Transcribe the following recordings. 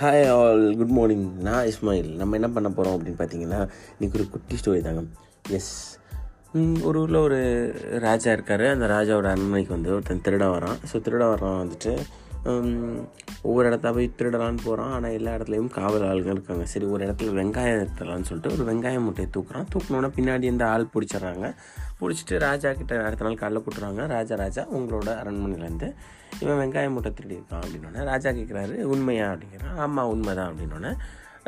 Hi all good morning நான் இஸ்மாயில். நம்ம என்ன பண்ண போகிறோம் அப்படின்னு பார்த்தீங்கன்னா இன்றைக்கி ஒரு குட்டி ஸ்டோரி தாங்க. எஸ் ஒரு ஊரில் ஒரு ராஜா இருக்கார். அந்த ராஜாவோட அரண்மனைக்கு வந்து ஒருத்தன் திருட வரான் ஸோ திருட வரான் வந்துட்டு ஒவ்வொரு இடத்த போய் திருடலான்னு போகிறான் ஆனால் எல்லா இடத்துலையும் காவல் ஆளுங்க இருக்காங்க. சரி ஒரு இடத்துல வெங்காயம் எடுத்துடலான்னு சொல்லிட்டு ஒரு வெங்காயம் மூட்டையை தூக்குறான். தூக்கினோன்னா பின்னாடி இந்த ஆள் பிடிச்சிடுறாங்க. பிடிச்சிட்டு ராஜா கிட்ட அடுத்த நாள் காலைல கூட்டுறாங்க ராஜா ராஜா உங்களோட அரண்மனையிலேருந்து இவன் வெங்காயம் மூட்டை திருடி இருக்கான் அப்படின்னோடனே ராஜா கேட்குறாரு உண்மையா? அப்படிங்கிறான். ஆமாம் உண்மைதான் அப்படின்னோடனே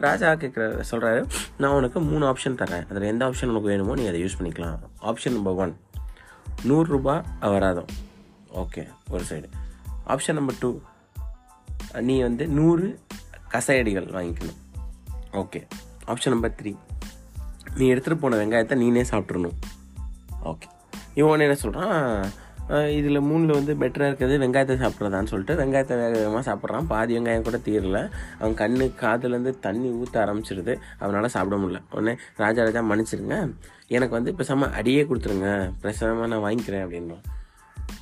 ராஜா கேட்குறாரு சொல்கிறாரு நான் உனக்கு மூணு ஆப்ஷன் தரேன் அதில் எந்த ஆப்ஷன் உனக்கு வேணுமோ நீ அதை யூஸ் பண்ணிக்கலாம். ஆப்ஷன் நம்பர் ஒன் நூறுரூபா அபராதம். ஓகே ஒரு சைடு ஆப்ஷன் நம்பர் டூ நீ வந்து நூறு கசையடிகள் வாங்கிக்கணும். ஓகே ஆப்ஷன் நம்பர் த்ரீ நீ எடுத்துகிட்டு போன வெங்காயத்தை நீனே சாப்பிட்றணும் ஓகே இவன் என்ன சொல்கிறான் இதில் மூணில் வந்து பெட்டராக இருக்கிறது வெங்காயத்தை சாப்பிட்றதான்னு சொல்லிட்டு வெங்காயத்தை வேக வேகமாக சாப்பிட்றான். பாதி வெங்காயம் கூட தீரல. அவன் கண்ணு காதுலேருந்து தண்ணி ஊற்ற ஆரம்பிச்சிருது. அவனால் சாப்பிட முடியல. உடனே ராஜா ராஜா மன்னிச்சிருங்க. எனக்கு வந்து பேசாமல் அடியே கொடுத்துருங்க. பேசாமல் நான் வாங்கிக்கிறேன் அப்படின்றான்.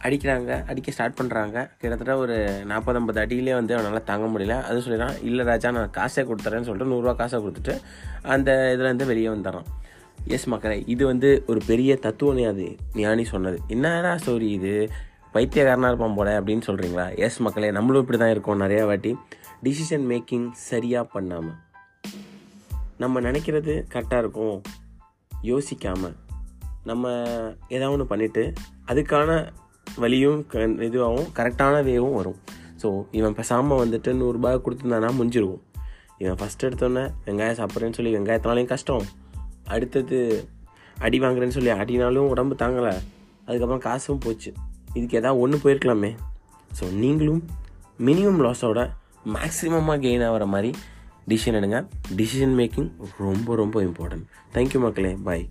அடிக்கிறாங்க அடிக்க ஸ்டார்ட் பண்ணுறாங்க கிட்டத்தட்ட ஒரு நாற்பது ஐம்பது அடியிலே வந்து அவனால் தாங்க முடியல. அது சொல்லிடுறான் இல்லை ராஜா நான் காசே கொடுத்துறேன்னு சொல்லிட்டு நூறுரூவா காசை கொடுத்துட்டு அந்த இதுலேருந்து வெளியே வந்துடுறான். எஸ் மக்களே இது வந்து ஒரு பெரிய தத்துவ அது. ஞானி சொன்னது. என்னடா ஸ்டோரி இது? பைத்தியக்காரனாக இருப்பான் போல அப்படின்னு சொல்கிறீங்களா எஸ் மக்களே நம்மளும் இப்படி தான் இருக்கோம் நிறையா வாட்டி. டிசிஷன் மேக்கிங் சரியாக பண்ணாமல் நம்ம நினைக்கிறது கரெக்டாக இருக்கும். யோசிக்காமல் நம்ம ஏதாவது ஒன்று பண்ணிவிட்டு அதுக்கான வழியும் க இதுவாகவும் கரெக்டான வேவும் வரும். ஸோ இவன் பேசாமல் வந்துட்டு நூறுரூபா கொடுத்துருந்தானா முடிஞ்சிருவோம் இவன் ஃபஸ்ட் எடுத்தோன்னே வெங்காயம் சாப்பிட்றேன்னு சொல்லி வெங்காயத்தினாலையும் கஷ்டம். அடுத்தது அடி வாங்குறேன்னு சொல்லி அடினாலும் உடம்பு தாங்கலை. அதுக்கப்புறம் காசும் போச்சு. இதுக்கு ஏதாவது ஒன்று போயிருக்கலாமே. ஸோ நீங்களும் மினிமம் லாஸோட மேக்ஸிமமாக கெயின் ஆகிற மாதிரி டிசிஷன் எடுங்க. டிசிஷன் மேக்கிங் ரொம்ப ரொம்ப இம்பார்ட்டன்ட் தேங்க்யூ மக்களே. பாய்